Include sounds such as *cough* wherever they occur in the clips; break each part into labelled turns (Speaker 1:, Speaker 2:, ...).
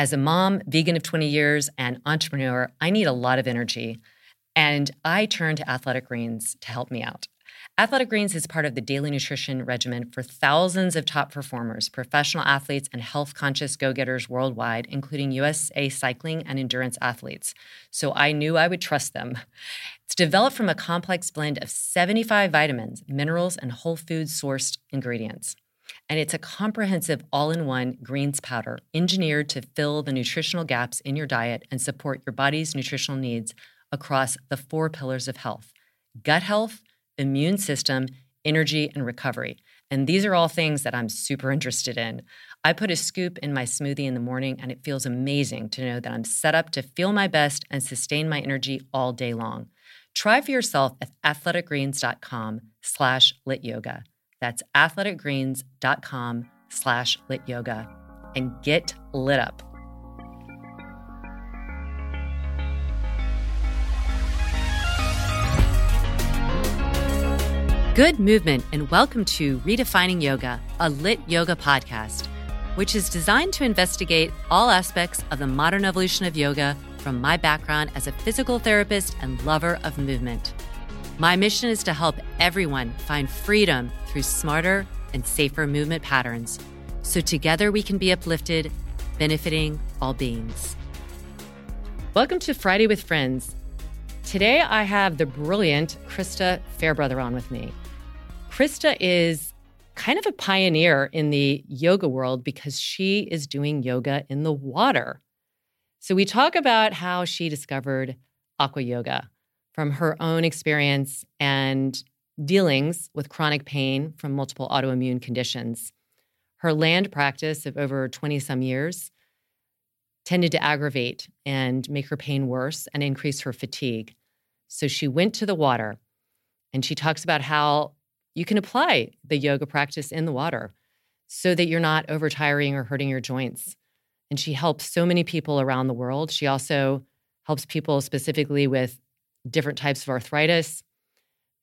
Speaker 1: As a mom, vegan of 20 years, and entrepreneur, I need a lot of energy. And I turn to Athletic Greens to help me out. Athletic Greens is part of the daily nutrition regimen for thousands of top performers, professional athletes, and health conscious go getters worldwide, including USA cycling and endurance athletes. So I knew I would trust them. It's developed from a complex blend of 75 vitamins, minerals, and whole food sourced ingredients. And it's a comprehensive all in one greens powder engineered to fill the nutritional gaps in your diet and support your body's nutritional needs across the four pillars of health gut health immune system, energy, and recovery. And these are all things that I'm super interested in. I put a scoop in my smoothie in the morning, and it feels amazing to know that I'm set up to feel my best and sustain my energy all day long. Try for yourself at athleticgreens.com slash lityoga. That's athleticgreens.com slash lityoga. And get lit up. Good movement, and welcome to Redefining Yoga, a lit yoga podcast, which is designed to investigate all aspects of the modern evolution of yoga from my background as a physical therapist and lover of movement. My mission is to help everyone find freedom through smarter and safer movement patterns so together we can be uplifted, benefiting all beings. Welcome to Friday with Friends. Today I have the brilliant Krista Fairbrother on with me. Krista is kind of a pioneer in the yoga world because she is doing yoga in the water. So we talk about how she discovered aqua yoga from her own experience and dealings with chronic pain from multiple autoimmune conditions. Her land practice of over 20 some years tended to aggravate and make her pain worse and increase her fatigue. So she went to the water and she talks about how you can apply the yoga practice in the water so that you're not overtiring or hurting your joints. And she helps so many people around the world. She also helps people specifically with different types of arthritis,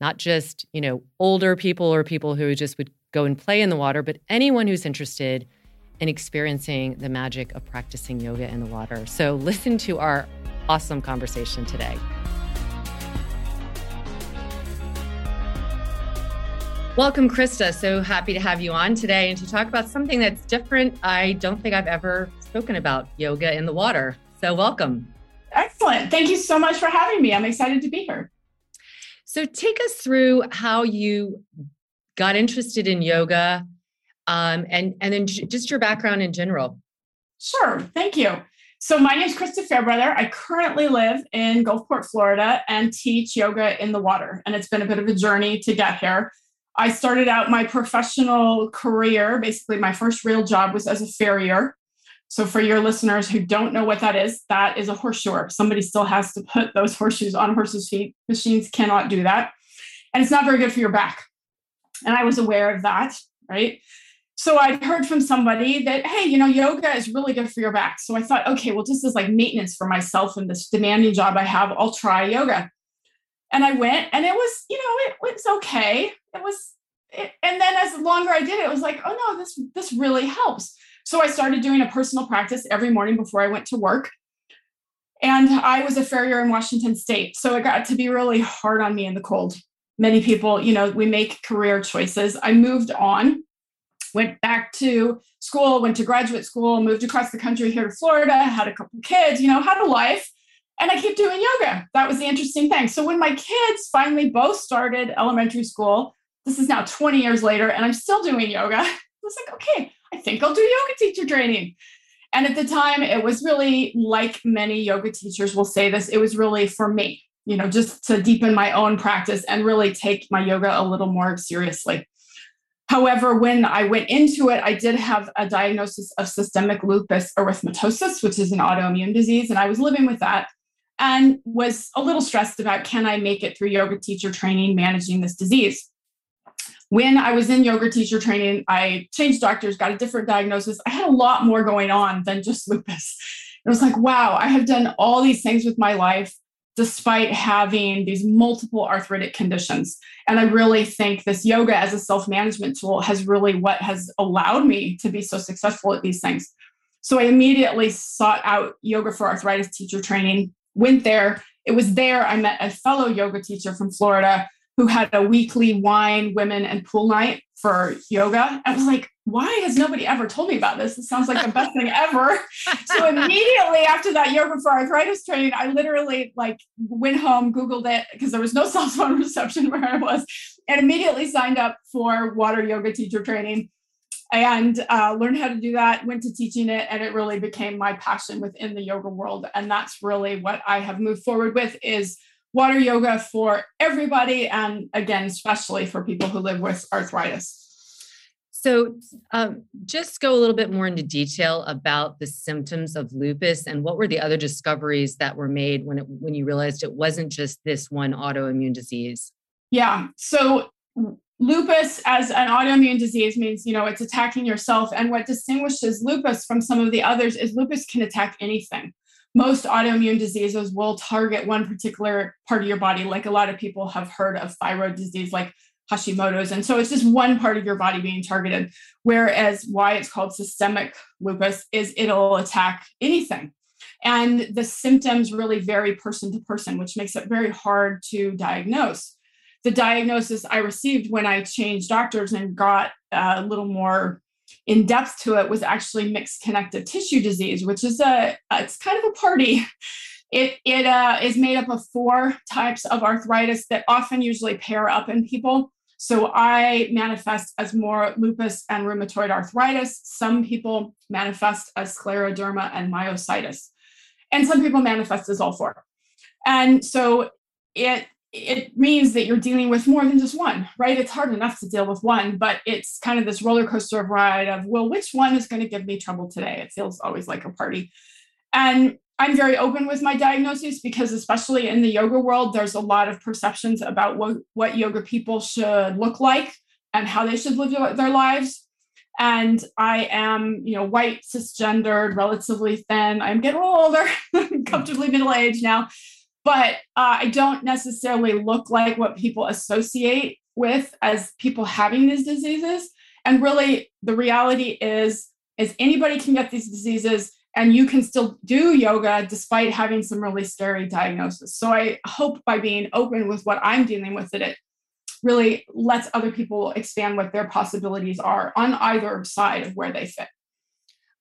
Speaker 1: not just, you know, older people or people who just would go and play in the water, but anyone who's interested in experiencing the magic of practicing yoga in the water. So listen to our awesome conversation today. Welcome, Krista. So happy to have you on today and to talk about something that's different. I don't think I've ever spoken about yoga in the water. So, welcome.
Speaker 2: Excellent. Thank you so much for having me. I'm excited to be here.
Speaker 1: So, take us through how you got interested in yoga um, and, and then just your background in general.
Speaker 2: Sure. Thank you. So, my name is Krista Fairbrother. I currently live in Gulfport, Florida, and teach yoga in the water. And it's been a bit of a journey to get here. I started out my professional career. Basically, my first real job was as a farrier. So, for your listeners who don't know what that is, that is a horseshoer. Somebody still has to put those horseshoes on horses' feet. Machines cannot do that. And it's not very good for your back. And I was aware of that, right? So I'd heard from somebody that, hey, you know, yoga is really good for your back. So I thought, okay, well, just as like maintenance for myself in this demanding job I have, I'll try yoga and I went and it was, you know, it, was okay. It was, it, and then as longer I did it, it was like, oh no, this, this really helps. So I started doing a personal practice every morning before I went to work. And I was a farrier in Washington state. So it got to be really hard on me in the cold. Many people, you know, we make career choices. I moved on went back to school, went to graduate school, moved across the country here to Florida, had a couple kids, you know, had a life. And I kept doing yoga. That was the interesting thing. So when my kids finally both started elementary school, this is now 20 years later, and I'm still doing yoga. *laughs* I was like, okay, I think I'll do yoga teacher training. And at the time, it was really like many yoga teachers will say this, it was really for me, you know, just to deepen my own practice and really take my yoga a little more seriously. However, when I went into it, I did have a diagnosis of systemic lupus erythematosus, which is an autoimmune disease, and I was living with that and was a little stressed about can I make it through yoga teacher training managing this disease when I was in yoga teacher training, I changed doctors, got a different diagnosis. I had a lot more going on than just *laughs* lupus. It was like, wow, I have done all these things with my life despite having these multiple arthritic conditions. And I really think this yoga as a self management tool has really what has allowed me to be so successful at these things. So I immediately sought out yoga for arthritis teacher training, went there. It was there I met a fellow yoga teacher from Florida who had a weekly wine, women, and pool night for yoga. I was like, why has nobody ever told me about this? It sounds like the best thing ever. *laughs* So immediately after that yoga for arthritis training, I literally like went home, Googled it because there was no *laughs* cell phone reception where I was, and immediately signed up for water yoga teacher training and uh, learned how to do that went to teaching it and it really became my passion within the yoga world and that's really what i have moved forward with is water yoga for everybody, and again, especially for people who live with arthritis.
Speaker 1: So, um, just go a little bit more into detail about the symptoms of lupus and what were the other discoveries that were made when it, when you realized it wasn't just this one autoimmune disease.
Speaker 2: Yeah. So, lupus as an autoimmune disease means you know it's attacking yourself, and what distinguishes lupus from some of the others is lupus can attack anything most autoimmune diseases will target one particular part of your body. Like a lot of people have heard of thyroid disease, like Hashimoto's. And so it's just one part of your body being targeted. Whereas why it's called systemic lupus is it'll attack anything. And the symptoms really vary person to person, which makes it very hard to diagnose. The diagnosis I received when I changed doctors and got a little more in depth to it was actually mixed connective tissue disease, which is a it's kind of a party. *laughs* It it uh, is made up of four types of arthritis that often usually pair up in people. So I manifest as more lupus and rheumatoid arthritis. Some people manifest as scleroderma and myositis, and some people manifest as all four. And so it it means that you're dealing with more than just one, right? It's hard enough to deal with one, but it's kind of this roller coaster of ride of, well, which one is going to give me trouble today? It feels always like a party. And I'm very open with my diagnosis because, especially in the yoga world, there's a lot of perceptions about what, what yoga people should look like and how they should live their lives. And I am, you know, white, cisgendered, relatively thin. I'm getting a little older, *laughs* hmm. comfortably middle aged now but uh, I don't necessarily look like what people associate with as people having these diseases. And really, the reality is, is anybody can get these diseases, and you can still do yoga despite having some really scary diagnosis. So I hope by being open with what I'm dealing with, that it really lets other people expand what their possibilities are on either side of where they fit.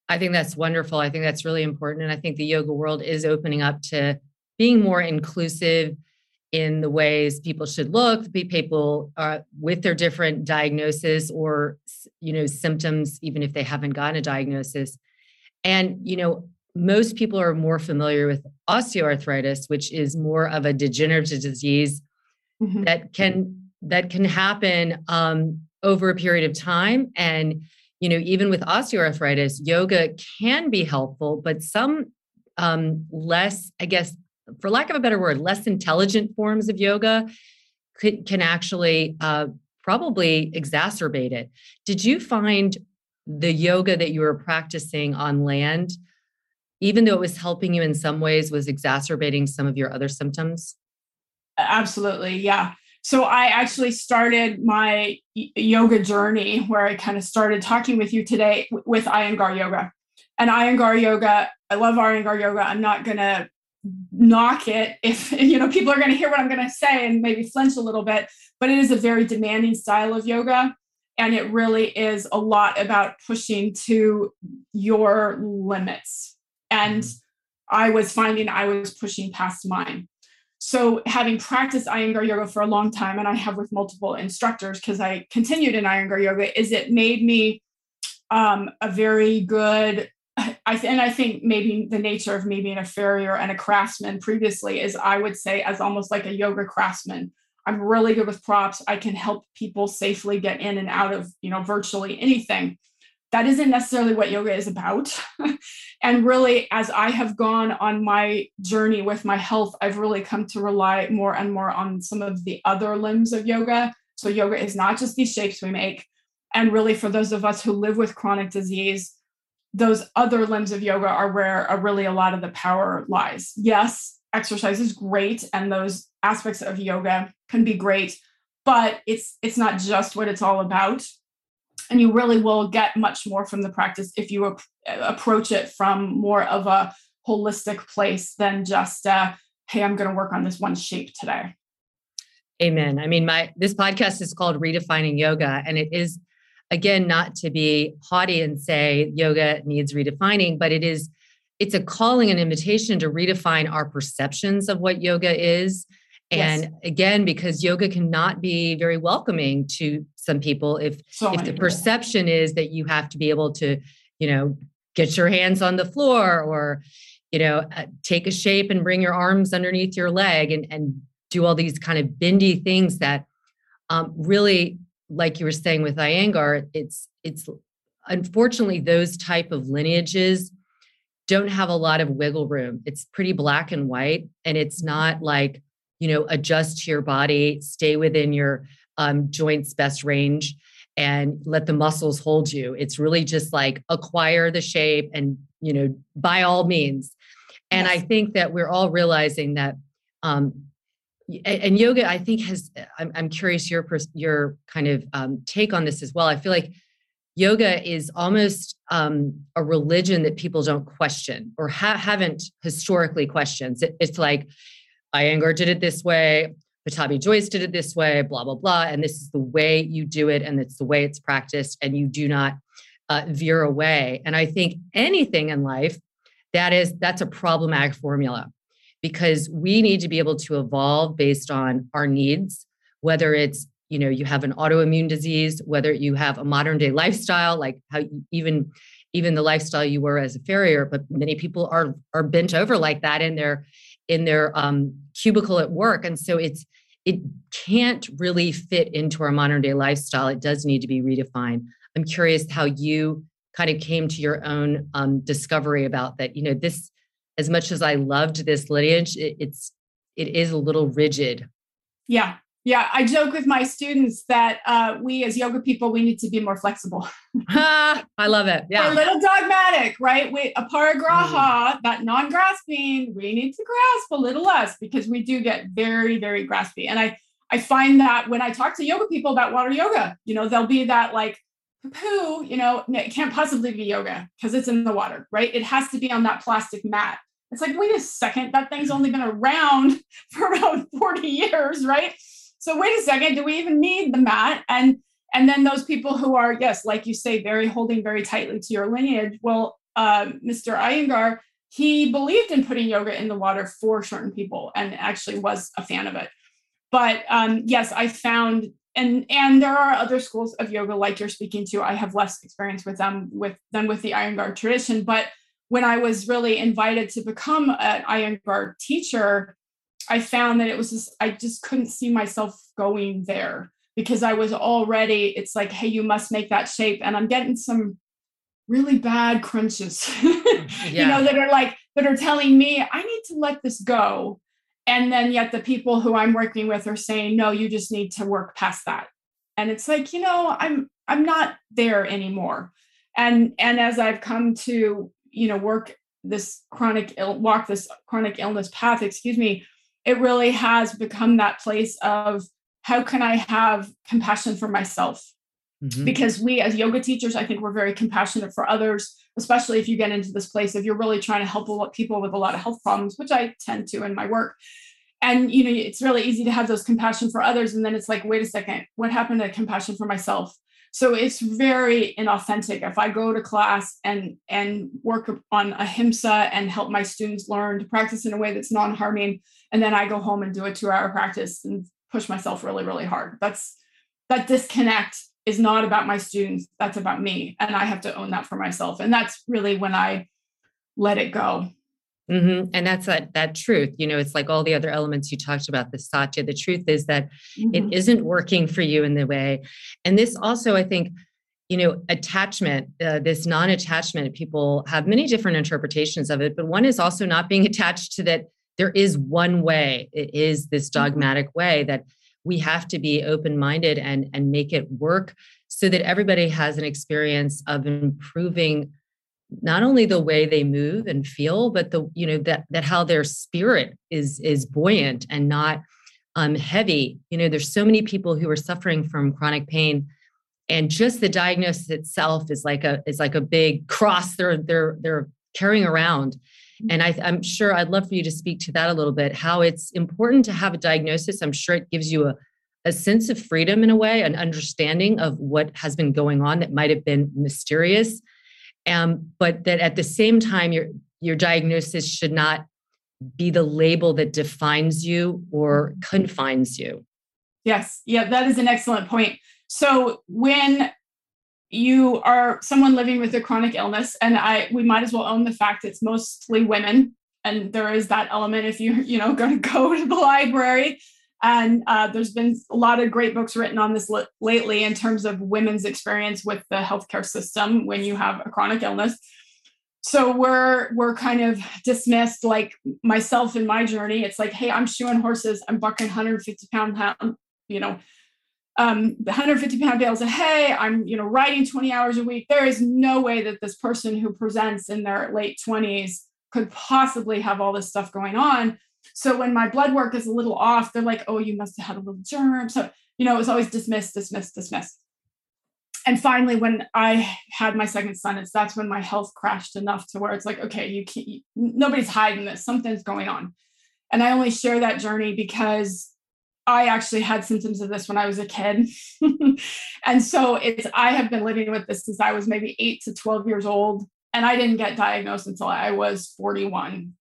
Speaker 1: I think that's wonderful. I think that's really important. And I think the yoga world is opening up to being more inclusive in the ways people should look people uh, with their different diagnosis or you know symptoms even if they haven't gotten a diagnosis and you know most people are more familiar with osteoarthritis which is more of a degenerative disease mm-hmm. that can that can happen um, over a period of time and you know even with osteoarthritis yoga can be helpful but some um, less i guess for lack of a better word, less intelligent forms of yoga could, can actually uh, probably exacerbate it. Did you find the yoga that you were practicing on land, even though it was helping you in some ways, was exacerbating some of your other symptoms?
Speaker 2: Absolutely, yeah. So I actually started my yoga journey where I kind of started talking with you today with Iyengar yoga. And Iyengar yoga, I love Iyengar yoga. I'm not going to knock it if *laughs* you know people are going to hear what i'm going to say and maybe flinch a little bit but it is a very demanding style of yoga And it really is a lot about pushing to your limits. And mm-hmm. I was finding I was pushing past mine. So, having practiced Iyengar yoga for a long time, and I have with multiple instructors because I continued in Iyengar yoga, is it made me um, a very good I th- and I think maybe the nature of me being a farrier and a craftsman previously is I would say as almost like a yoga craftsman. I'm really good with props. I can help people safely get in and out of, you know, virtually anything. That isn't necessarily what yoga is about. *laughs* and really, as I have gone on my journey with my health, I've really come to rely more and more on some of the other limbs of yoga. So, yoga is not just these shapes we make. And really, for those of us who live with chronic disease, those other limbs of yoga are where a really a lot of the power lies. Yes, exercise is great and those aspects of yoga can be great, but it's it's not just what it's all about. And you really will get much more from the practice if you ap- approach it from more of a holistic place than just uh, hey, I'm going to work on this one shape today.
Speaker 1: Amen. I mean, my this podcast is called Redefining Yoga, and it is again not to be haughty and say yoga needs redefining but it is it's a calling and invitation to redefine our perceptions of what yoga is and yes. again because yoga cannot be very welcoming to some people if so if the perception is that you have to be able to you know get your hands on the floor or you know uh, take a shape and bring your arms underneath your leg and and do all these kind of bendy things that um, really like you were saying with Iyengar, it's it's unfortunately those type of lineages don't have a lot of wiggle room. It's pretty black and white, and it's not like you know adjust to your body, stay within your um, joints best range, and let the muscles hold you. It's really just like acquire the shape and you know by all means. And yes. I think that we're all realizing that um, and yoga i think has i'm, I'm curious your your kind of um, take on this as well i feel like yoga is almost um, a religion that people don't question or ha- haven't historically questioned it, it's like iyengar did it this way Pattabhi Jois did it this way, blah, blah, blah. And this is the way you do it, and it's the way it's practiced, and you do not uh, veer away. And I think anything in life that is that's a problematic formula because we need to be able to evolve based on our needs, whether it's you know you have an autoimmune disease whether you have a modern day lifestyle like how you, even even the lifestyle you were as a farrier but many people are are bent over like that in their in their um, cubicle at work. And so it's it can't really fit into our modern day lifestyle. It does need to be redefined. I'm curious how you kind of came to your own um, discovery about that. You know this as much as I loved this lineage, it, it's it is a little rigid.
Speaker 2: Yeah. Yeah, I joke with my students that uh, we as yoga people, we need to be more flexible. *laughs* *laughs*
Speaker 1: I love it. Yeah.
Speaker 2: We're a little dogmatic, right? We aparigraha, mm. that non-grasping, we need to grasp a little less because we do get very, very graspy. And I I find that when I talk to yoga people about water yoga, you know, they'll be that like, poo, you know, it can't possibly be yoga because it's in the water, right? It has to be on that plastic mat. It's like, wait a second, that thing's only been around *laughs* for about 40 years, right? So wait a second, do we even need the mat? And and then those people who are, yes, like you say, very holding very tightly to your lineage. Well, uh, Mr. Iyengar, he believed in putting yoga in the water for certain people and actually was a fan of it. But um, yes, I found and and there are other schools of yoga like you're speaking to. I have less experience with them with than with the Iyengar tradition, but when I was really invited to become an Iyengar teacher, I found that it was just I just couldn't see myself going there because I was already. It's like, hey, you must make that shape, and I'm getting some really bad crunches, yeah. *laughs* you know, that are like that are telling me I need to let this go and then yet the people who i'm working with are saying no you just need to work past that. And it's like you know i'm i'm not there anymore. And and as i've come to you know work this chronic Ill, walk this chronic illness path excuse me it really has become that place of how can i have compassion for myself mm-hmm. because we as yoga teachers i think we're very compassionate for others especially if you get into this place if you're really trying to help people with a lot of health problems which i tend to in my work and you know it's really easy to have those compassion for others and then it's like wait a second what happened to compassion for myself So it's very inauthentic. If I go to class and and work on ahimsa and help my students learn to practice in a way that's non-harming, and then I go home and do a two-hour practice and push myself really, really hard. That's that disconnect is not about my students. That's about me, and I have to own that for myself. And that's really when I let it go.
Speaker 1: Mm-hmm. And that's that that truth. You know, it's like all the other elements you talked about. The satya. The truth is that mm-hmm. it isn't working for you in the way. And this also, I think, you know, attachment. Uh, this non-attachment. People have many different interpretations of it, but one is also not being *laughs* attached to that. There is one way. It is this mm-hmm. dogmatic way that we have to be open-minded and and make it work so that everybody has an experience of improving not only the way they move and feel but the you know that that how their spirit is is buoyant and not um heavy. You know there's so many people who are suffering from chronic pain and just the diagnosis itself is like a is like a big cross they're they're they're carrying around and I, i'm sure i'd love for you to speak to that a little bit how it's important to have a diagnosis. I'm sure it gives you a a sense of freedom in a way, an understanding of what has been going on that might have been mysterious. Um, but that at the same time your your diagnosis should not be the label that defines you or confines you.
Speaker 2: Yes. Yeah that is an excellent point. So when you are someone living with a chronic illness and i we might as well own the fact it's mostly women and there is that element if you you know *laughs* going to go to the library and uh, there's been a lot of great books written on this lately in terms of women's experience with the healthcare system when you have a chronic illness. So we're we're kind of dismissed, like myself in my journey. It's like, hey, I'm shoeing horses. I'm bucking 150 pound pound, you know, um, 150 pound bales of hay. I'm, you know, writing 20 hours a week. There is no way that this person who presents in their late 20s could possibly have all this stuff going on so when my blood work is a little off, they're like, oh, you must have had a little germ. So, you know, it was always dismissed, dismissed, dismissed. And finally, when I had my second son, it's that's when my health crashed enough to where it's like, okay, you can't, nobody's hiding this, something's going on. And I only share that journey because I actually had symptoms of this when I was a kid. *laughs* and so it's, I have been living with this since I was maybe eight to 12 years old. And I didn't get diagnosed until I was 41.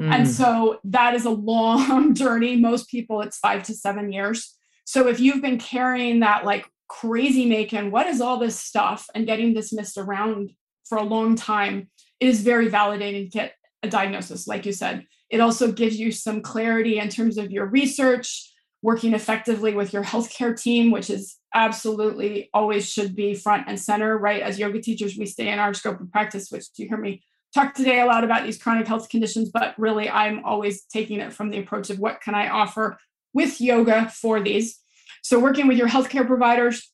Speaker 2: Mm. And so that is a long *laughs* journey. Most people, it's five to seven years. So if you've been carrying that like crazy making, what is all this stuff and getting dismissed around for a long time, it is very validating to get a diagnosis, like you said. It also gives you some clarity in terms of your research, working effectively with your healthcare team, which is absolutely always should be front and center, right? As yoga teachers, we stay in our scope of practice, which you hear me talk today a lot about these chronic health conditions, but really I'm always taking it from the approach of what can I offer with yoga for these. So working with your healthcare providers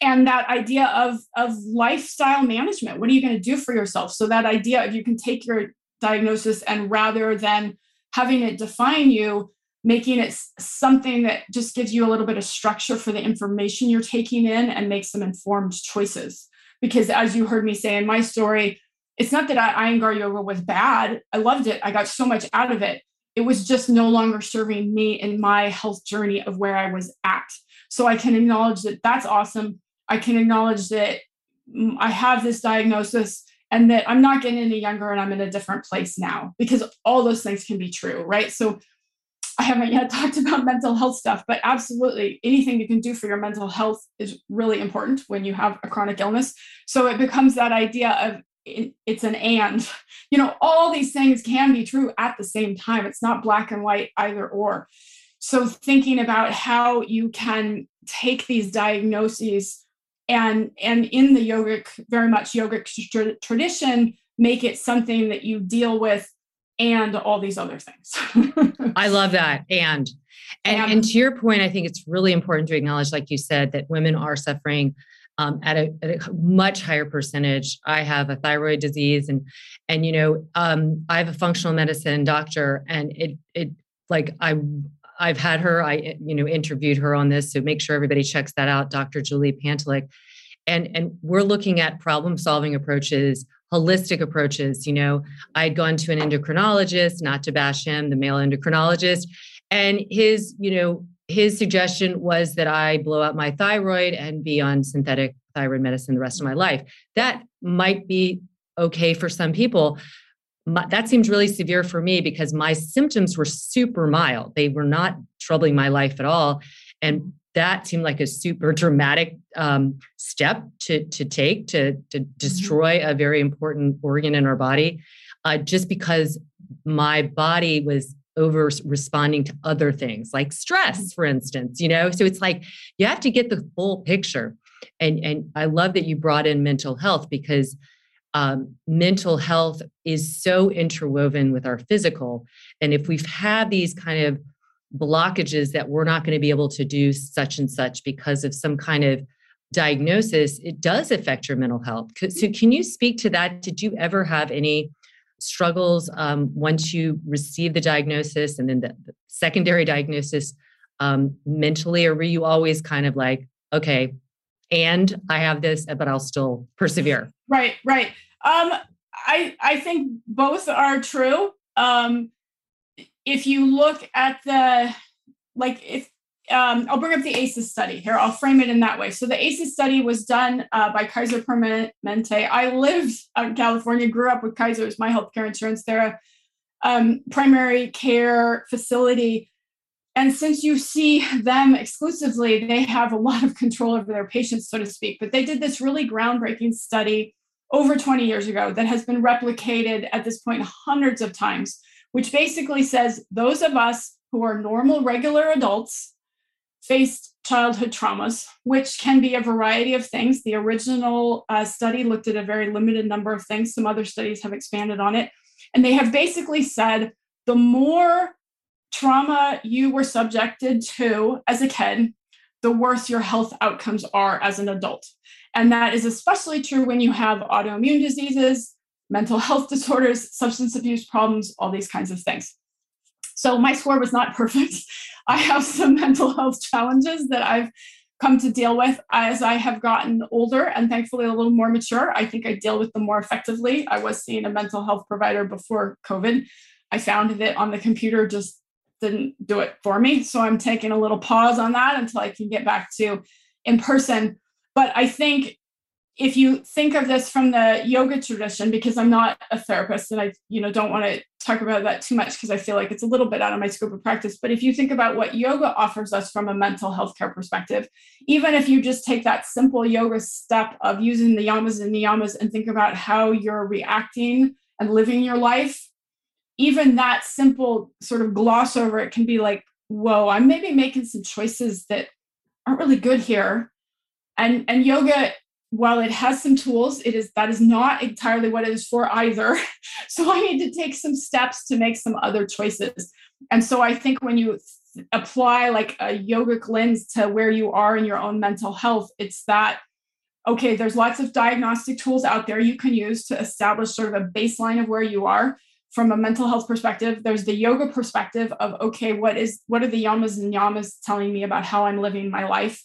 Speaker 2: and that idea of, of lifestyle management. What are you going to do for yourself? So that idea of you can take your diagnosis and rather than having it define you, making it something that just gives you a little bit of structure for the information you're taking in and make some informed choices. Because as you heard me say in my story, it's not that I, Iyengar yoga was bad. I loved it. I got so much out of it. It was just no longer serving me in my health journey of where I was at. So I can acknowledge that that's awesome. I can acknowledge that mm, I have this diagnosis and that I'm not getting any younger and I'm in a different place now because all those things can be true, right? So I haven't yet *laughs* talked about mental health stuff, but absolutely anything you can do for your mental health is really important when you have a chronic illness. So it becomes that idea of it's an and. *laughs* You know all these things can be true at the same time. It's not black and white either or. So thinking about how you can take these diagnoses and and in the yogic very much yogic tra- tradition make it something that you deal with and all these other things
Speaker 1: i love *laughs* that and and, and and to your point i think it's really important to acknowledge like you said that women are suffering um, at, a, at, a, much higher percentage. I have a thyroid disease, and and you know um, I have a functional medicine doctor, and it it like I I've had her. I you know interviewed her on this, so make sure everybody checks that out, Dr. Julie Pantelick, and and we're looking at problem solving approaches holistic approaches you know i had gone to an endocrinologist not to bash him the male endocrinologist and his you know his suggestion was that I blow out my thyroid and be on synthetic thyroid medicine the rest of my life. That might be okay for some people. My, that seems really severe for me because my symptoms were super mild. They were not troubling my life at all. And that seemed like a super *laughs* dramatic um, step to, to take to, to mm-hmm. destroy mm-hmm. a very important organ in our body, uh, just because my body was over responding to other things like stress mm-hmm. for instance you know so it's like you have to get the full picture and and i love that you brought in mental health because um, mental health is so interwoven with our physical and if we've had these kind of blockages that we're not going to be able to do such and such because of some kind of diagnosis it does affect your mental health so can you speak to that did you ever have any struggles um, once you received the diagnosis and then the, the secondary diagnosis um, mentally, or were you always kind of like, okay, and I have this, but I'll still persevere?
Speaker 2: Right, right. Um, I I think both are true. Um, if you look at the like if um, I'll bring up the ACEs study here. I'll frame it in that way. So the ACEs study was done uh, by Kaiser Permanente. I lived in California, grew up with Kaiser as my healthcare insurance. They're a um, primary care facility. And since you see them exclusively, they have a lot of control over their patients, so to speak. But they did this really groundbreaking study over 20 years ago that has been replicated at this point hundreds of times, which basically says those of us who are normal, regular adults faced childhood traumas, which can be a variety of things. The original uh, study looked at a very limited number of things. Some other studies have expanded on it. And they have basically said the more trauma you were subjected to as a kid, the worse your health outcomes are as an adult. And that is especially true when you have autoimmune diseases, mental health *laughs* disorders, substance abuse problems, all these kinds of things. So my score was not *laughs* perfect. I have some mental health challenges that I've come to deal with as I have gotten older and thankfully a little more mature. I think I deal with them more effectively. I was seeing a mental health provider before COVID. I found that on the computer just didn't do it for me. So I'm taking a little pause on that until I can get back to in person. But I think if you think of this from the yoga tradition because i'm not a therapist and i you know don't want to talk about that too much because i feel like it's a little bit out of my scope of practice but if you think about what yoga offers us from a mental health care perspective even if you just take that simple yoga step of using the yamas and niyamas and think about how you're reacting and living your life even that simple sort of gloss over it can be like whoa i'm maybe making some choices that aren't really good here. And and yoga while it has some tools, it is that is not entirely what it is for either. *laughs* so I need to take some steps to make some other choices. And so I think when you apply like a yogic lens to where you are in your own mental health, it's that okay, there's lots of diagnostic tools out there you can use to establish sort of a baseline of where you are from a mental health perspective there's the yoga perspective of okay what is what are the yamas and yamas telling me about how i'm living my life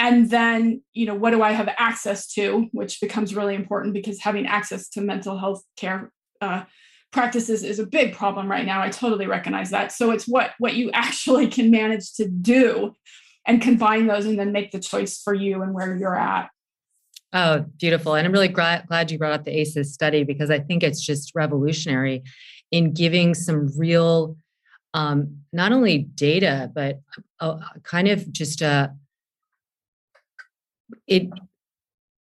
Speaker 2: and then you know what do i have access to which becomes really important because having access to mental health care uh, practices is a big problem right now. I totally recognize that. So it's what what you *laughs* actually can manage to do and combine those and then make the choice for you and where you're at.
Speaker 1: Oh beautiful. And i'm really glad, glad you brought up the aces study because i think it's just revolutionary in giving some real um, not only data but a, a kind of just a it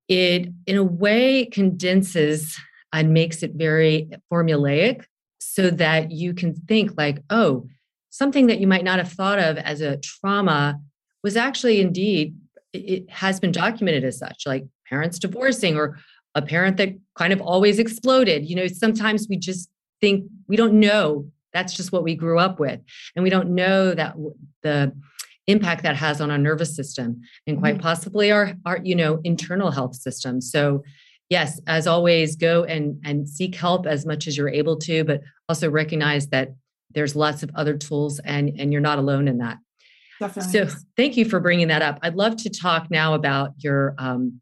Speaker 1: it in a way condenses and makes it very formulaic so that you can think like oh something that you might not have thought of as a trauma was actually indeed it has been documented as such like parents divorcing or a parent that kind of always exploded. You know sometimes we just think we don't know. That's just what we grew up with. And we don't know that the impact that has on our nervous system and quite mm-hmm. possibly our our you know internal health system so yes as always go and and seek help as much as you're able to but also recognize that there's lots of other tools and and you're not alone in that Definitely. so thank you for bringing that up i'd love to talk now about your um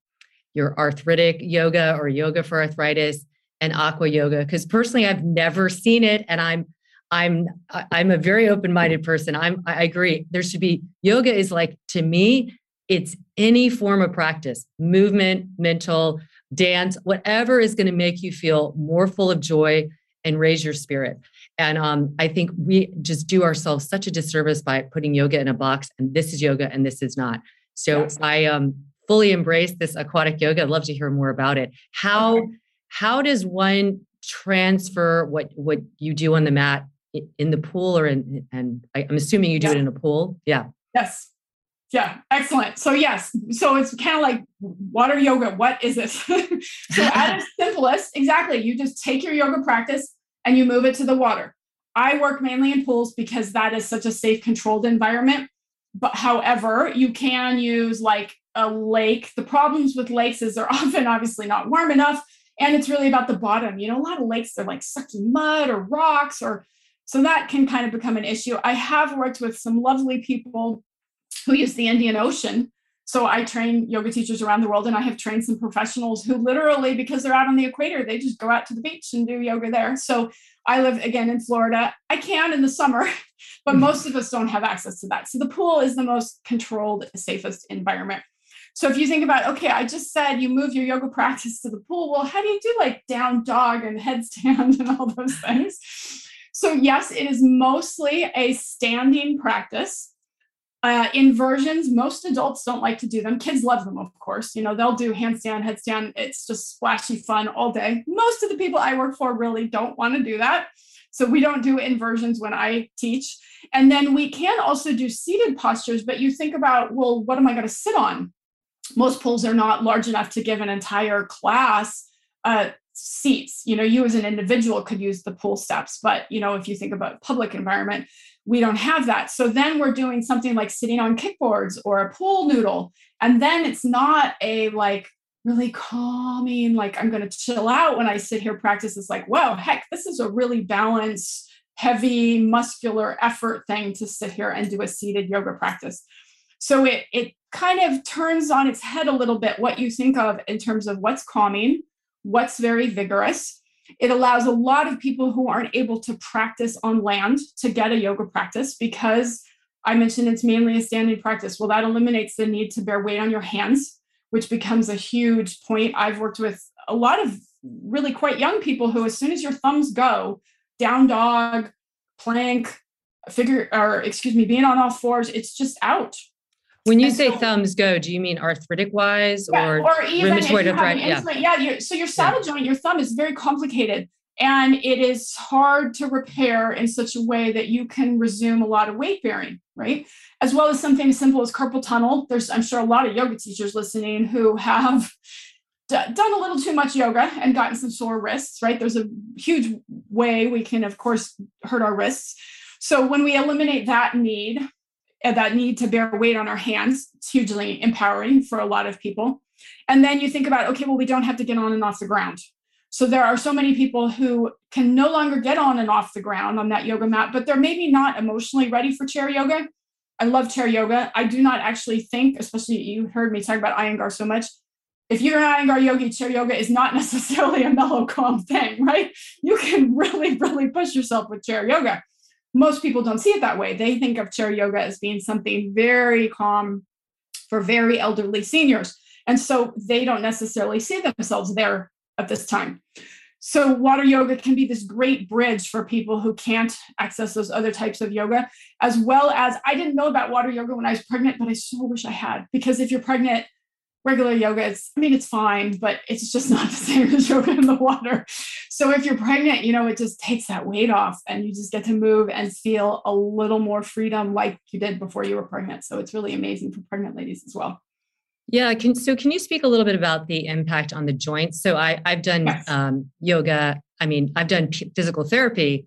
Speaker 1: your arthritic yoga or yoga for arthritis and aqua yoga because personally i've never seen it and i'm I'm I'm a very open-minded person. I'm I agree. There should be yoga is like to me it's any form of practice, movement, mental, dance, whatever is going to make you feel more full of joy and raise your spirit. And um, I think we just do ourselves such a disservice by putting yoga in a box and this is yoga and this is not. So yes. I um, fully embrace this aquatic yoga. I'd love to hear more about it. How okay. how does one transfer what what you do on the mat in the pool or in and I'm assuming you do yeah. it in a pool? Yeah.
Speaker 2: Yes. Yeah, excellent. So yes, so it's kind of like water yoga. What is it? *laughs* so at its simplest, exactly, you just take your yoga practice and you move it to the water. I work mainly in pools because that is such a safe, controlled environment. But however, you can use like a lake. The problems with lakes is they're *laughs* often obviously not warm enough. And it's really about the bottom. You know, a lot of lakes, they're like sucking mud or rocks, or so that can kind of become an issue. I have worked with some lovely people who use the Indian Ocean. So I train yoga teachers around the world, and I have trained some professionals who literally, because they're out on the equator, they just go out to the beach and do yoga there. So I live again in Florida. I can in the summer, *laughs* but mm-hmm. most of us don't have access to that. So the pool is the most controlled, safest environment. So if you think about, okay, I just said you move your yoga practice to the pool. Well, how do you do like down dog and headstand *laughs* and all those things? So, yes, it is mostly a standing practice. Uh, inversions, most adults don't like to do them. Kids love them, of course. You know, they'll do handstand, headstand. It's just splashy fun all day. Most of the people I work for really don't want to do that. So we don't do inversions when I teach. And then we can also do seated postures, but you think about, well, what am I going to sit on? Most pools are not large enough to give an entire class uh, seats. You know, you as an individual could use the pool steps, but you know, if you think about public environment, we don't have that. So then we're doing something like sitting on kickboards or a pool noodle. And then it's not a like really calming, like I'm going to chill out when I sit here practice. It's like, whoa, heck, this is a really balanced, heavy, muscular effort thing to sit here and do a seated yoga practice. So it it kind of turns on its head a little bit what you think of in terms of what's calming, what's very vigorous, it allows a lot of people who aren't able to practice on land to get a yoga practice because I mentioned it's mainly a standing practice. Well, that eliminates the need to bear weight on your hands, which becomes a huge point. I've worked with a lot of really quite young people who, as soon as your thumbs go, down dog, plank, figure, or excuse me, being on all fours, it's just out.
Speaker 1: When you and say so, thumbs go, do you mean arthritic wise yeah, or, or even rheumatoid
Speaker 2: arthritis? Yeah, yeah so your saddle yeah. joint, your thumb is very complicated and it is hard to repair in such a way that you can resume a lot of weight bearing, right? As well as something as simple as carpal tunnel. There's, I'm sure, a lot of yoga teachers listening who have d- done a little too much yoga and gotten some sore wrists, right? There's a huge way we can, of course, hurt our wrists. So when we eliminate that need, Uh, that need to bear weight on our hands. It's hugely empowering for a lot of people. And then you think about, okay, well, we don't have to get on and off the ground. So there are so many people who can no longer get on and off the ground on that yoga mat, but they're maybe not emotionally ready for chair yoga. I love chair yoga. I do not actually think, especially you heard me talk about Iyengar so much. If you're an Iyengar yogi, chair yoga is not *laughs* necessarily a mellow, calm thing, right? You can really, really push yourself with chair yoga most people don't see it that way. They think of chair yoga as being something very calm for very elderly seniors. And so they don't necessarily see themselves there at this time. So, water yoga can be this great bridge for people who can't access those other types of yoga, as well as I didn't know about water yoga when I was pregnant, but I so wish I had. Because if you're pregnant, regular yoga it's i mean it's fine but it's just not *laughs* the same as yoga in the water. So if you're pregnant you know it just takes that weight off and you just get to move and feel a little more freedom like you did before you were pregnant. So it's really amazing for pregnant ladies as well.
Speaker 1: Yeah can so can you speak a little bit about the impact on the joints? So i i've done yes. um, yoga i mean i've done physical therapy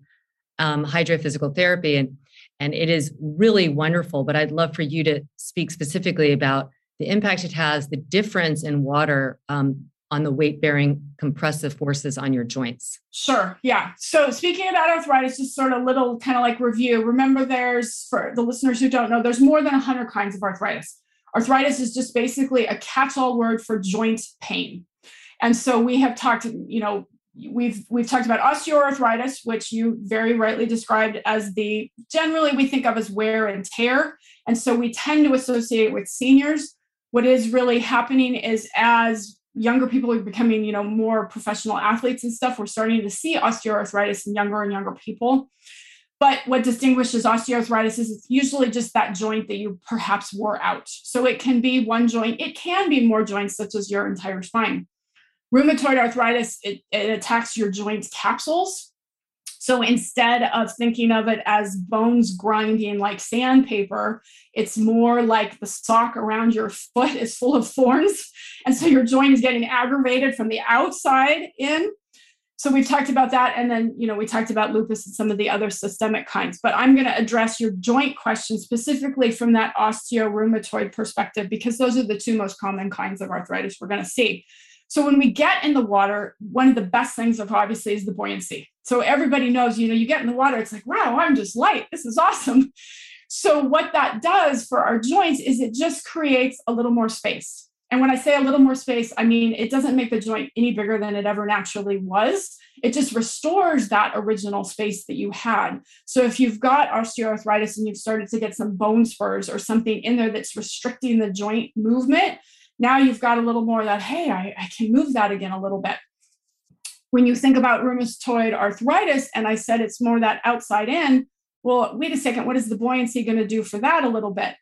Speaker 1: um, hydrophysical therapy and and it is really wonderful but i'd love for you to speak specifically about the impact it has, the difference in water um, on the weight bearing compressive forces on your joints.
Speaker 2: Sure. Yeah. So speaking about arthritis, just sort of little kind of like review. Remember, there's for the listeners who don't know, there's more than 100 kinds of arthritis. Arthritis is just basically a catch all word for joint pain. And so we have talked, you know, we've we've talked about osteoarthritis which you very rightly described as the generally we think of as wear and tear and so we tend to associate it with seniors what is really happening is as younger people are becoming, you know, more professional athletes and stuff, we're starting to see osteoarthritis in younger and younger people. But what distinguishes osteoarthritis is it's usually just that joint that you perhaps wore out. So it can be one joint, it can be more joints, such as your entire spine. Rheumatoid arthritis, it, it attacks your joints capsules. So instead of thinking of it as bones grinding like sandpaper, it's more like the sock around your foot is full of thorns. And so your joint is getting aggravated from the outside in. So we've talked about that. And then, you know, we talked about lupus and some of the other systemic kinds. But I'm going to address your joint question specifically from that osteorheumatoid perspective, because those are the two most common kinds of arthritis we're going to see. So when we get in the water, one of the best things of obviously is the buoyancy. So everybody knows, you know, you get in the water, it's like, wow, I'm just light. This is awesome. *laughs* So what that does for our joints is it just creates a little more space. And when I say a little more space, I mean it doesn't make the joint any bigger than it ever naturally was. It just restores that original space that you had. So if you've got osteoarthritis and you've started to get some bone spurs or something in there that's restricting the joint movement, now you've got a little more that, hey, I, I can move that again a little bit. When you think about rheumatoid arthritis, and I said it's more that outside in, well, wait a second, what is the buoyancy going to do for that a little bit?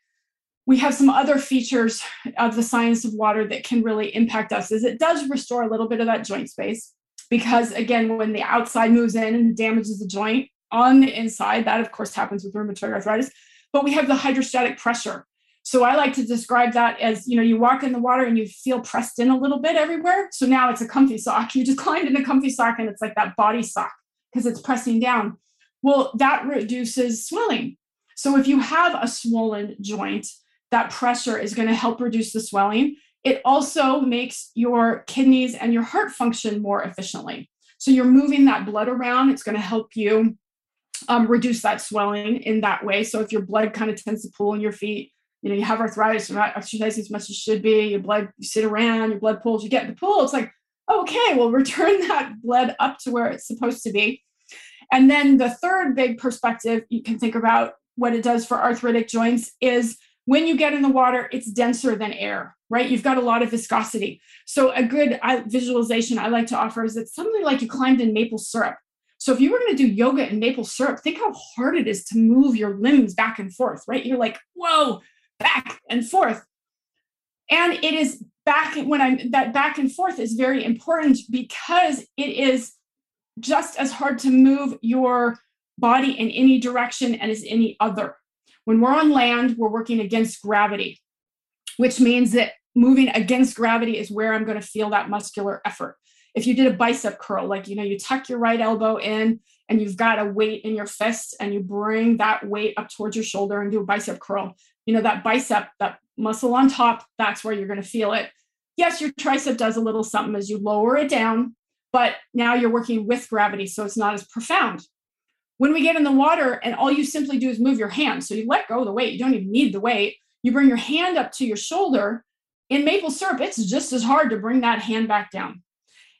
Speaker 2: We have some other features of the science of water that can really impact us is it does restore a little bit of that joint space because again when the outside moves in and damages the joint on the inside that of course happens with rheumatoid arthritis but we have the hydrostatic pressure so I like to describe that as, you know, you walk in the water and you feel pressed in a little bit everywhere. So now it's a comfy sock. *laughs* You just climbed in a comfy sock and it's like that body sock because it's pressing down. Well, that reduces swelling. So if you have a swollen joint, that pressure is going to help reduce the swelling. It also makes your kidneys and your heart function more efficiently. So you're moving that blood around. It's going to help you um, reduce that swelling in that way. So if your blood kind of tends to pool in your feet, you know, you have arthritis, you're not exercising as much as you should be, your blood, you sit around, your blood pools, you get in the pool. It's like, okay, well, *laughs* return that blood up to where it's supposed to be. And then the third big perspective you can think about what it does for arthritic joints is when you get in the water, it's denser than air, right? You've got a lot of viscosity. So, a good visualization I like to offer is it's something like you climbed in maple syrup. So, if you were going to do yoga in maple syrup, think how hard it is to move your limbs back and forth, right? You're like, whoa, back and forth. And it is back when I'm that back and forth is very important because it is just as hard to move your body in any direction as any other. When we're on land, we're working against gravity, which means that moving against gravity is where I'm going to feel that muscular effort. If you did a bicep curl, like you know, you tuck your right elbow in and you've got a weight in your fist and you bring that weight up towards your shoulder and do a bicep curl you know, that bicep, that muscle on top, that's where you're going to feel it. Yes, your tricep does a little something as you lower it down, but now you're working with gravity, so it's not as profound. When we get in the water and all you simply do is move your hand, so you let go of the weight, you don't even need the weight, you bring your hand up to your shoulder. In maple syrup, it's just as hard to bring that hand back down.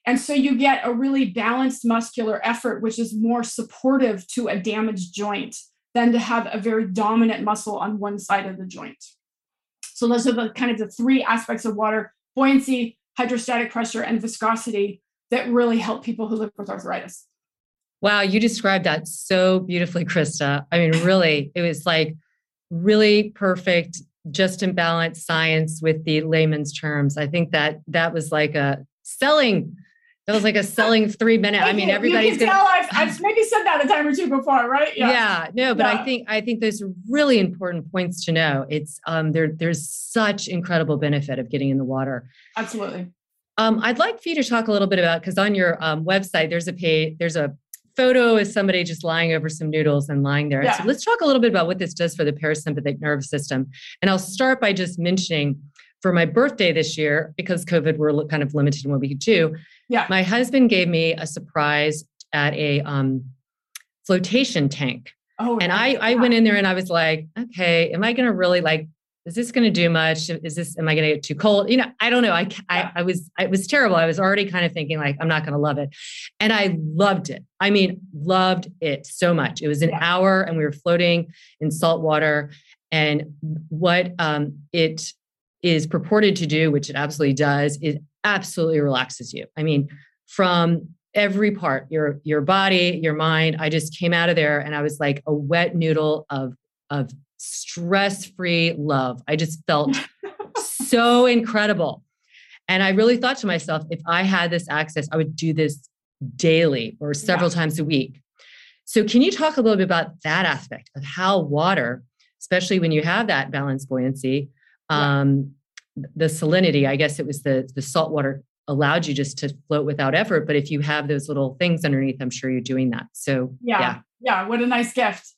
Speaker 2: And so you get a really balanced muscular effort, which is more supportive to a damaged joint than to have a very dominant muscle on one side of the joint. So those are the kind of the three aspects of water buoyancy, hydrostatic pressure, and viscosity that really help people who live with arthritis.
Speaker 1: Wow, you described that so beautifully, Christa. I mean, really, it was like really perfect, just in balance science with the layman's terms. I think that that was like a selling it was like a selling three minute. I mean, everybody's
Speaker 2: you can gonna, tell I've, I've, maybe said that a time or two before, right?
Speaker 1: Yeah. yeah no, but yeah. I think I think those are really important points to know. It's um there there's such incredible benefit of getting in the water.
Speaker 2: Absolutely.
Speaker 1: Um, I'd like for you to talk a little bit about because on your um, website there's a page there's a photo of somebody just lying over some noodles and lying there. Yeah. So let's talk a little bit about what this does for the parasympathetic nervous system. And I'll start by just mentioning for my birthday this year, because COVID, we're kind of limited in what we could do.
Speaker 2: Yeah.
Speaker 1: My husband gave me a surprise at a um, flotation tank. Oh, and I, I went in there and I was like, okay, am I going to really like, is this going to do much? Is this, am I going to get too cold? You know, I don't know. I, I, I was, it was terrible. I was already kind of thinking like, I'm not going to love it. And I loved it. I mean, loved it so much. It was an yeah. hour and we were floating in salt water. And what um, it
Speaker 3: is purported to do, which it absolutely does, it absolutely relaxes you. I mean, from every part, your your body, your mind. I just came out of there and I was like a wet noodle of of stress-free love. I just felt *laughs* so incredible. And I really thought to myself, if I had this access, I would do this daily or several yeah. times a week. So, can you talk a little bit about that aspect of how water, especially when you have that balanced buoyancy, um, the salinity, I guess it was the, the salt water allowed you just to float without effort. But if you have those little things underneath, I'm sure you're doing that. So,
Speaker 2: yeah. Yeah. yeah what a nice gift.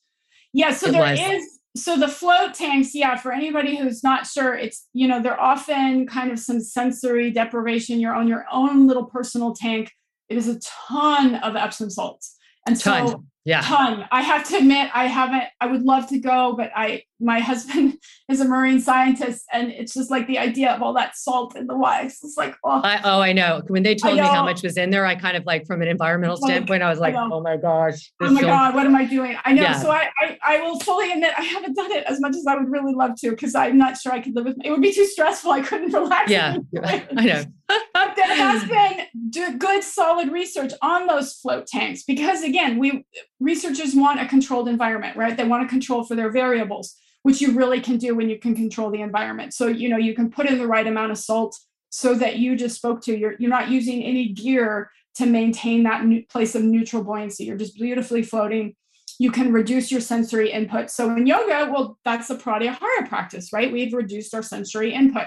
Speaker 2: Yeah. So, it there was. is so the float tanks yeah for anybody who's not sure it's you know they're often kind of some sensory deprivation you're on your own little personal tank it is a ton of epsom salts and ton. so
Speaker 3: yeah.
Speaker 2: Ton. I have to admit i haven't i would love to go but i my husband *laughs* is a marine scientist and it's just like the idea of all that salt in the water it's like oh.
Speaker 3: I, oh i know. When they told me how much was in there i kind of like from an environmental like, standpoint i was like I oh my gosh
Speaker 2: oh my god what am i doing? I know. Yeah. so I, I, I will fully admit i haven't done it as much as i would really love to because i'm not sure i could live with it. Would be too stressful. I couldn't *laughs* relax
Speaker 3: yeah. *laughs* i know.
Speaker 2: But there has been good solid research on those float tanks because again we researchers want a controlled environment right they want to control for their variables which you really can do when you can control the environment. So, you know, you can put in the right amount of salt so that you just spoke to you're you're not using any gear to maintain that place of neutral buoyancy. You're just beautifully floating. You can reduce your sensory input. So in yoga, well, that's the pratyahara practice, right? We've reduced our sensory input.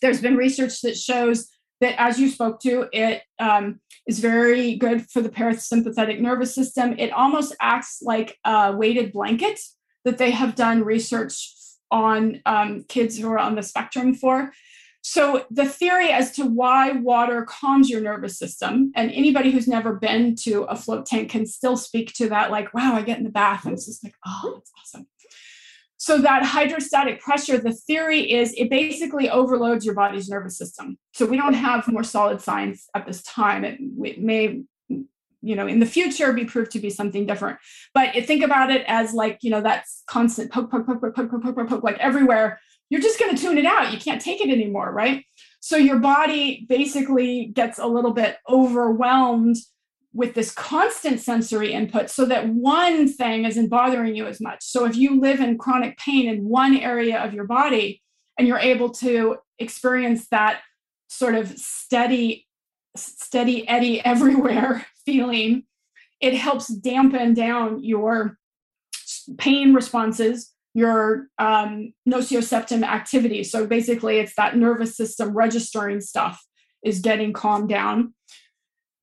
Speaker 2: There's been research that shows that, as you spoke to, it um, is very good for the parasympathetic nervous system. It almost acts like a weighted blanket that they have done research on um, kids who are on the spectrum for. So, the theory as to why water calms your nervous system, and anybody who's never been to a float tank can still speak to that, like, wow, I get in the bath and it's just like, oh, that's awesome. So, that hydrostatic pressure, the theory is it basically overloads your body's nervous system. So, we don't have more solid science at this time. It, it may you know in the future be proved to be something different but think about it as like you know that's constant poke poke poke poke poke poke poke, poke, poke like everywhere you're just going to tune it out you can't take it anymore right so your body basically gets a little bit overwhelmed with this constant sensory input so that one thing isn't bothering you as much so if you live in chronic pain in one area of your body and you're able to experience that sort of steady steady eddy *laughs* everywhere *laughs* feeling, it helps dampen down your pain responses, your um, nociceptive activity. So basically, it's that nervous system registering stuff is getting calmed down.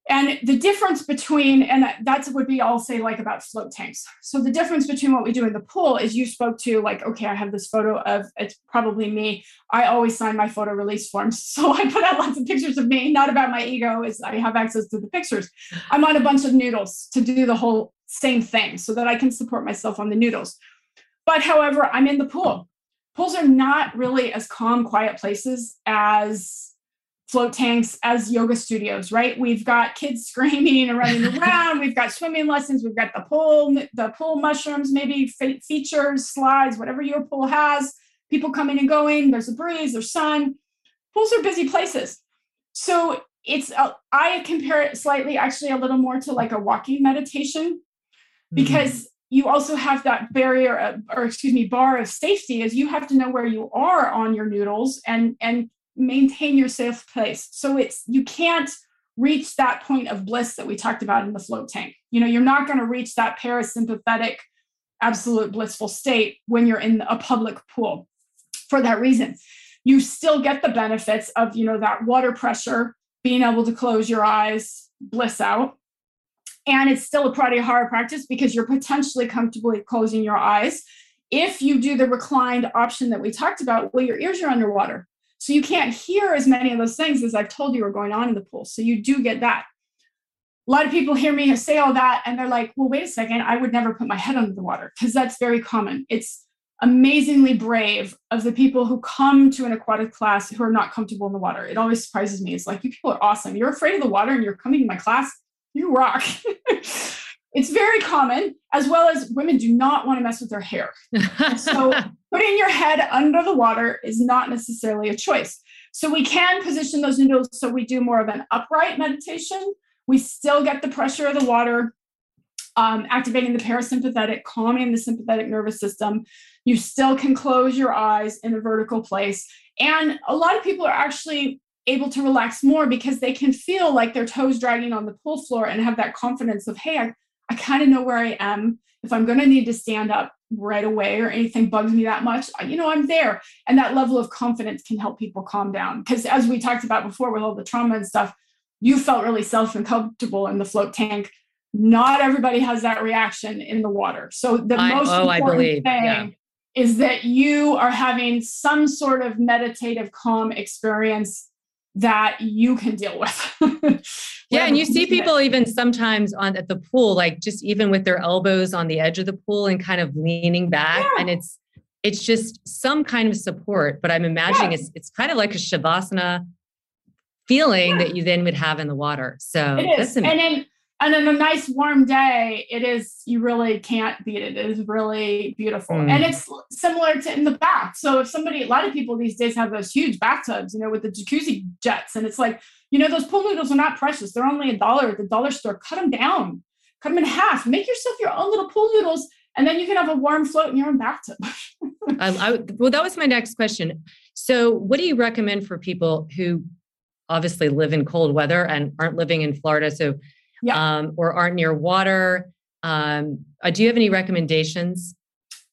Speaker 2: And the difference between, and that's would be all say like about float tanks. So the difference between what we do in the pool is you spoke to like, okay, I have this photo of it's probably me. I always sign my photo release forms. *laughs* So I put out lots of pictures of me, not about my ego, is I have access to the pictures. I'm on a bunch of noodles to do the whole same thing so that I can support myself on the noodles. But however, I'm in the pool. Pools are not really as calm, quiet places as float tanks as yoga studios, right? We've got kids *laughs* screaming and running around. We've got swimming lessons. We've got the pool, the pool mushrooms, maybe features, slides, whatever your pool has. People coming and going. There's a breeze. There's sun. Pools are busy places. So it's uh, I compare it slightly, actually, a little more to like a walking meditation, mm-hmm. because mm-hmm. you also have that barrier, of, or excuse me, bar of safety, is you have to know where you are on your noodles and and maintain your safe place. So it's you can't reach that point of bliss that we talked about in the float tank. You know, you're not going to reach that parasympathetic, absolute blissful state when you're in a public pool. For that reason, you still get the benefits of you know that water pressure, being able to close your eyes, bliss out. And it's still a pratyahara practice because you're potentially comfortably closing your eyes. If you do the reclined option that we talked about, well, your ears are underwater. So you can't hear as many of those things as I've told you are going on in the pool. So you do get that. A lot of people hear me say all that and they're like, well, wait a second, I would never put my head under the water because that's very common. It's amazingly brave of the people who come to an aquatic class who are not comfortable in the water. It always surprises me. It's like, you people are awesome. You're afraid of the water and you're coming to my class. You rock. *laughs* It's very common, as well as women do not want to mess with their hair. so *laughs* putting your head under the water is not necessarily a choice. So we can position those noodles so we do more of an upright meditation. We still get the pressure of the water, um, activating the parasympathetic, calming the sympathetic nervous system. You still can close your eyes in a vertical place. And a lot of people are actually able to relax more because they can feel like their toes dragging on the pool floor and have that confidence of, hey, I, I kind of know where I am. If I'm going to need to stand up right away or anything bugs me that much, you know, I'm there. And that level of confidence can help people calm down. Because as we talked about before with all the trauma and stuff, you felt really self and comfortable in the float tank. Not everybody has that reaction in the water. So the I, most oh, important thing yeah. is that you are having some sort of meditative calm experience that you can deal with. *laughs*
Speaker 1: yeah, and you see people even sometimes on at the pool, like just even with their elbows on the edge of the pool and kind of leaning back, yeah. and it's it's just some kind of support. But I'm imagining yeah. it's it's kind of like a shavasana feeling yeah. that you then would have in the water. So
Speaker 2: it is, and then and on a nice warm day, it is, you really can't beat it. It is really beautiful. Mm. And it's similar to in the bath. So if somebody, a lot of people these days have those huge bathtubs, you know, with the jacuzzi jets. And it's like, you know, those pool noodles are not precious. They're only a dollar at the dollar store. Cut them down, cut them in half, make yourself your own little pool noodles. And then you can have a warm float in your own bathtub. *laughs*
Speaker 1: I, I, well, that was my next question. So, what do you recommend for people who obviously live in cold weather and aren't living in Florida? So, yeah. um, or aren't near water. Um, uh, do you have any recommendations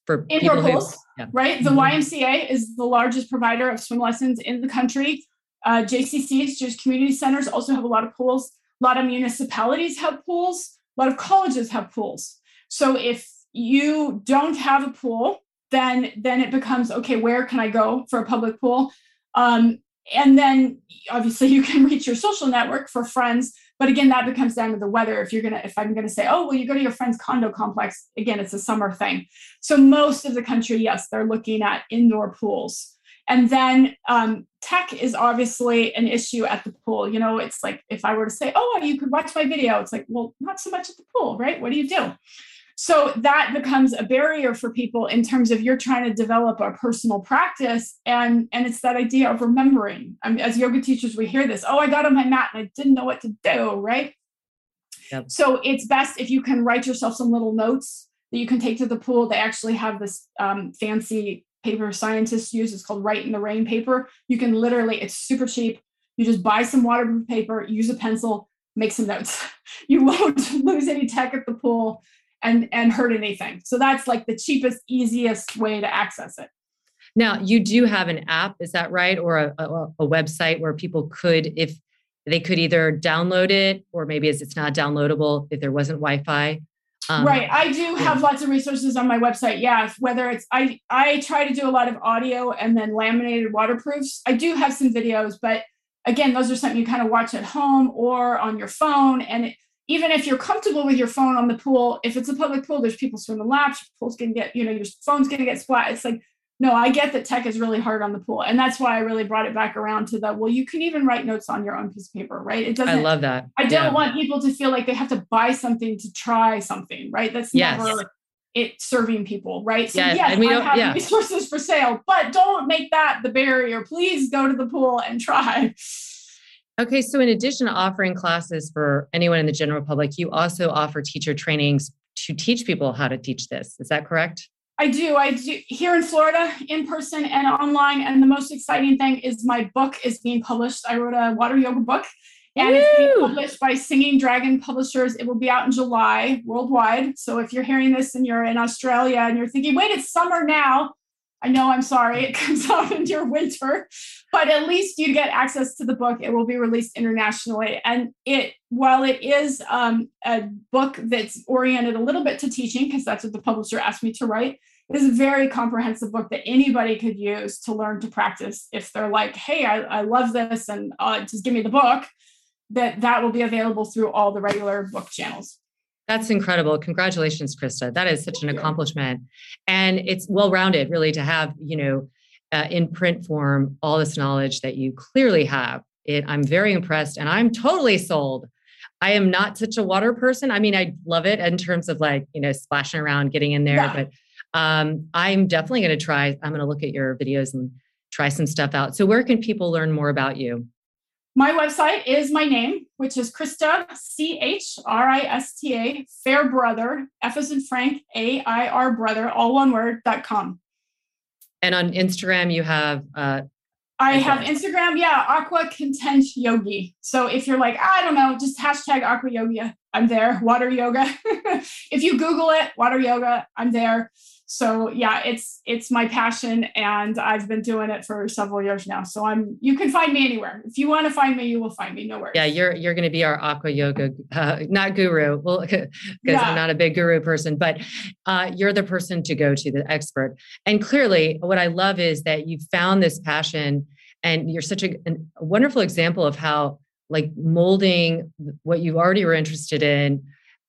Speaker 1: for
Speaker 2: indoor pools? Who, yeah. Right, the mm-hmm. YMCA is the largest provider of swim lessons in the country. Uh, JCCs, Jewish community centers, also have a lot of pools. A lot of municipalities have pools. A lot of colleges have pools. So if you don't have a pool, then then it becomes okay. Where can I go for a public pool? Um, and then obviously *laughs* you can reach your social network for friends but again that becomes down to the weather. If you're gonna if i'm gonna say oh well you go to your friend's condo complex again it's a summer thing. So most of the country yes they're looking at indoor pools. And then um, tech is obviously an issue at the pool. You know it's like if i were to say oh you could watch my video it's like well not so much at the pool right? What do you do so that becomes a barrier for people in terms of you're trying to develop a personal practice and and it's that idea of remembering. I mean, as yoga teachers we hear this oh i got on my mat and i didn't know what to do right? Yep. so it's best if you can write yourself some little notes that you can take to the pool. They actually have this um, fancy paper scientists use. It's called Rite in the Rain paper. You can literally it's super cheap. You just buy some waterproof paper use a pencil make some notes. *laughs* You won't *laughs* lose any tech at the pool and and hurt anything. So that's like the cheapest, easiest way to access it.
Speaker 1: Now you do have an app, is that right, or a, a, a website where people could, if they could either download it or maybe as it's not downloadable if there wasn't Wi-Fi.
Speaker 2: Um, right. I do have lots of resources on my website. Yeah. Whether it's I I try to do a lot of audio and then laminated waterproofs. I do have some videos, but again, those are something you kind of watch at home or on your phone. And it, even if you're comfortable with your phone on the pool, if it's a public pool, there's people swimming laps, your pool's gonna get, you know, your phone's gonna get splat. It's like, no, I get that tech is really hard on the pool. And that's why I really brought it back around to the, well, you can even write notes on your own piece of paper, right? It doesn't
Speaker 1: I love that.
Speaker 2: I don't yeah. want people to feel like they have to buy something to try something, right? That's yes. never it serving people, right? So yes, yes and we I have yeah. resources for sale, but don't make that the barrier. Please go to the pool and try.
Speaker 1: Okay, so in addition to offering classes for anyone in the general public, you also offer teacher trainings to teach people how to teach this. Is that correct?
Speaker 2: I do. I do here in Florida, in person and online. And the most exciting thing is my book is being published. I wrote a water yoga book and Woo! it's being published by Singing Dragon Publishers. It will be out in July worldwide. So if you're hearing this and you're in Australia and you're thinking, wait, it's summer now, I know I'm sorry it *laughs* comes out in your winter, but at least you get access to the book. It will be released internationally. And it, while it is um, a book that's oriented a little bit to teaching, because that's what the publisher asked me to write, is a very comprehensive book that anybody could use to learn to practice. If they're like, hey, I, I love this and uh, just give me the book, that that will be available through all the regular book channels.
Speaker 1: That's incredible. Congratulations, Christa. That is such an accomplishment. And it's well rounded, really, to have, you know, uh, in print form, all this knowledge that you clearly have. It, I'm very impressed and I'm totally sold. I am not such a water person. I mean, I love it in terms of like, you know, splashing around, getting in there, yeah. but um, I'm definitely going to try. I'm going to look at your videos and try some stuff out. So, where can people learn more about you?
Speaker 2: My website is my name, which is Christa, C H R I S T A, Fairbrother, F as in Frank, A I R brother, all one word, dot com.
Speaker 1: And on Instagram, you have uh,
Speaker 2: I have Instagram, yeah, Aqua Content Yogi. So if you're like, I don't know, just hashtag Aqua Yoga, I'm there. Water yoga. *laughs* if you Google it, water yoga, I'm there. So yeah, it's it's my passion, and I've been doing it for several years now. So I'm you can find me anywhere. If you want to find me, you will find me. No worries.
Speaker 1: Yeah, you're you're going to be our aqua yoga, uh, not guru, well, *laughs* because yeah. I'm not a big guru person, but uh, you're the person to go to, the expert. And clearly, what I love is that you found this passion, and you're such a, a wonderful example of how like molding what you already were interested in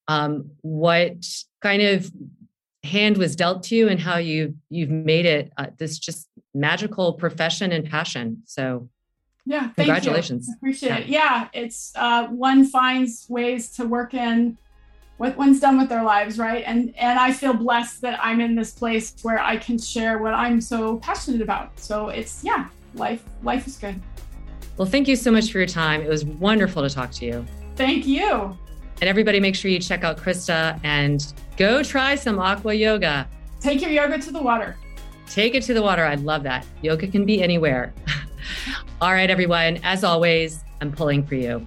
Speaker 1: um, what kind of hand was dealt to you and how you you've made it uh, this just magical profession and passion. So
Speaker 2: yeah
Speaker 1: congratulations.
Speaker 2: Appreciate yeah. it. Yeah. It's uh, one finds ways to work in what one's done with their lives right? And and i feel blessed that i'm in this place where i can share what i'm so passionate about. So it's yeah life life is good.
Speaker 1: Well thank you so much for your time. It was wonderful to talk to you.
Speaker 2: Thank you
Speaker 1: and everybody, make sure you check out Christa and go try some aqua yoga.
Speaker 2: Take your yoga to the water.
Speaker 1: Take it to the water. I love that. Yoga can be anywhere. *laughs* All right, everyone. As always, I'm pulling for you.